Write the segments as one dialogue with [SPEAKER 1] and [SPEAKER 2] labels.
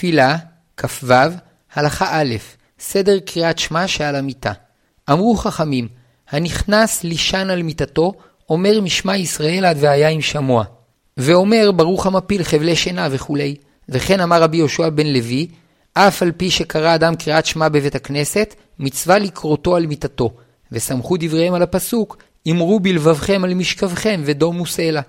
[SPEAKER 1] תפילה, כ"ו, הלכה א', סדר קריאת שמע שעל המיטה. אמרו חכמים, הנכנס לישן על מיטתו, אומר משמע ישראל עד והיה עם שמוע. ואומר ברוך המפיל חבלי שינה וכולי. וכן אמר רבי יהושע בן לוי, אף על פי שקרא אדם קריאת שמע בבית הכנסת, מצווה לקרותו על מיטתו. וסמכו דבריהם על הפסוק, אמרו בלבבכם על משכבכם ודומו סלע.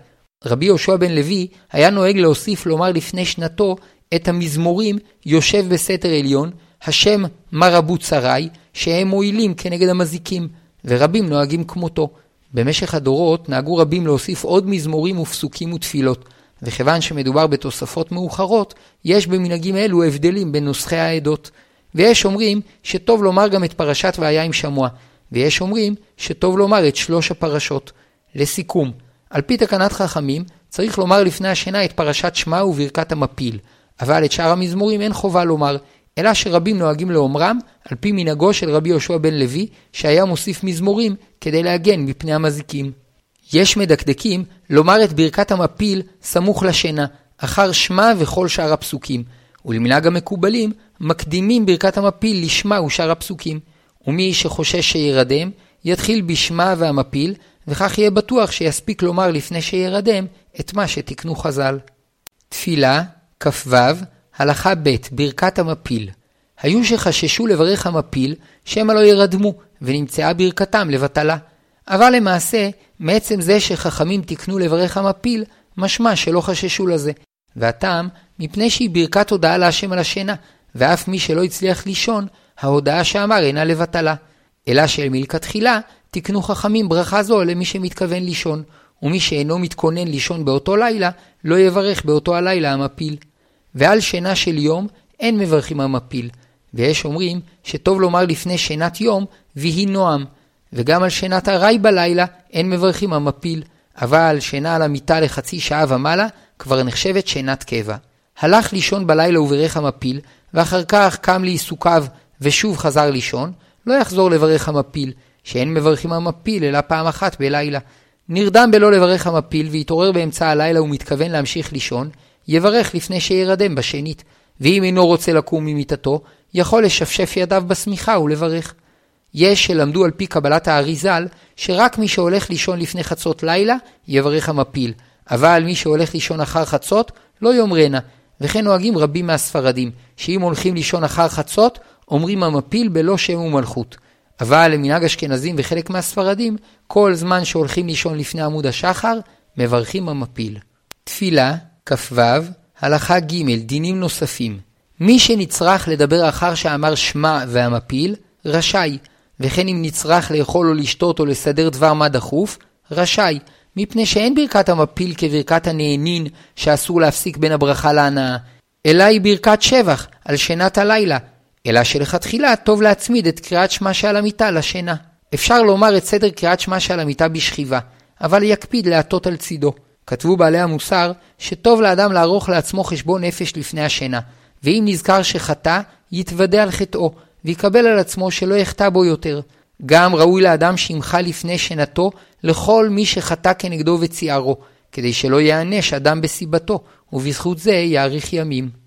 [SPEAKER 1] רבי יהושע בן לוי היה נוהג להוסיף לומר לפני שנתו את המזמורים יושב בסתר עליון, השם מה רבו צרי, שהם מועילים כנגד המזיקים, ורבים נוהגים כמותו. במשך הדורות נהגו רבים להוסיף עוד מזמורים ופסוקים ותפילות, וכיוון שמדובר בתוספות מאוחרות, יש במנהגים אלו הבדלים בין נוסחי העדות. ויש אומרים שטוב לומר גם את פרשת והיה עם שמוע, ויש אומרים שטוב לומר את שלוש הפרשות. לסיכום, על פי תקנת חכמים, צריך לומר לפני השינה את פרשת שמע וברכת המפיל, אבל את שאר המזמורים אין חובה לומר, אלא שרבים נוהגים לאומרם על פי מנהגו של רבי יהושע בן לוי, שהיה מוסיף מזמורים כדי להגן מפני המזיקים. יש מדקדקים לומר את ברכת המפיל סמוך לשינה, אחר שמע וכל שאר הפסוקים, ולמנהג המקובלים מקדימים ברכת המפיל לשמה ושאר הפסוקים. ומי שחושש שירדם, יתחיל בשמה והמפיל, וכך יהיה בטוח שיספיק לומר לפני שירדם את מה שתיקנו חז"ל. תפילה, כ"ו, הלכה ב' ברכת המפיל. היו שחששו לברך המפיל, שמא לא ירדמו, ונמצאה ברכתם לבטלה. אבל למעשה, מעצם זה שחכמים תיקנו לברך המפיל, משמע שלא חששו לזה. והטעם, מפני שהיא ברכת הודעה להשם על השינה, ואף מי שלא הצליח לישון, ההודעה שאמר אינה לבטלה. אלא שמלכתחילה תיקנו חכמים ברכה זו למי שמתכוון לישון, ומי שאינו מתכונן לישון באותו לילה, לא יברך באותו הלילה המפיל. ועל שינה של יום אין מברכים המפיל, ויש אומרים שטוב לומר לפני שינת יום, ויהי נועם, וגם על שינת ארעי בלילה אין מברכים המפיל, אבל שינה על המיטה לחצי שעה ומעלה כבר נחשבת שינת קבע. הלך לישון בלילה וברך המפיל, ואחר כך קם לעיסוקיו ושוב חזר לישון, לא יחזור לברך המפיל, שאין מברכים המפיל אלא פעם אחת בלילה. נרדם בלא לברך המפיל והתעורר באמצע הלילה ומתכוון להמשיך לישון, יברך לפני שירדם בשנית, ואם אינו רוצה לקום ממיטתו, יכול לשפשף ידיו בשמיכה ולברך. יש שלמדו על פי קבלת הארי ז"ל, שרק מי שהולך לישון לפני חצות לילה, יברך המפיל, אבל מי שהולך לישון אחר חצות, לא יאמרנה, וכן נוהגים רבים מהספרדים, שאם הולכים לישון אחר חצות, אומרים המפיל בלא שם ומלכות. אבל למנהג אשכנזים וחלק מהספרדים, כל זמן שהולכים לישון לפני עמוד השחר, מברכים המפיל. תפילה, כ"ו, הלכה ג' דינים נוספים. מי שנצרך לדבר אחר שאמר שמע והמפיל, רשאי, וכן אם נצרך לאכול או לשתות או לסדר דבר מה דחוף, רשאי, מפני שאין ברכת המפיל כברכת הנהנין שאסור להפסיק בין הברכה להנאה, אלא היא ברכת שבח על שינת הלילה, אלא שלכתחילה טוב להצמיד את קריאת שמע שעל המיטה לשינה. אפשר לומר את סדר קריאת שמע שעל המיטה בשכיבה, אבל יקפיד להטות על צידו. כתבו בעלי המוסר שטוב לאדם לערוך לעצמו חשבון נפש לפני השינה, ואם נזכר שחטא, יתוודה על חטאו, ויקבל על עצמו שלא יחטא בו יותר. גם ראוי לאדם שימחה לפני שנתו לכל מי שחטא כנגדו וציערו, כדי שלא יענש אדם בסיבתו, ובזכות זה יאריך ימים.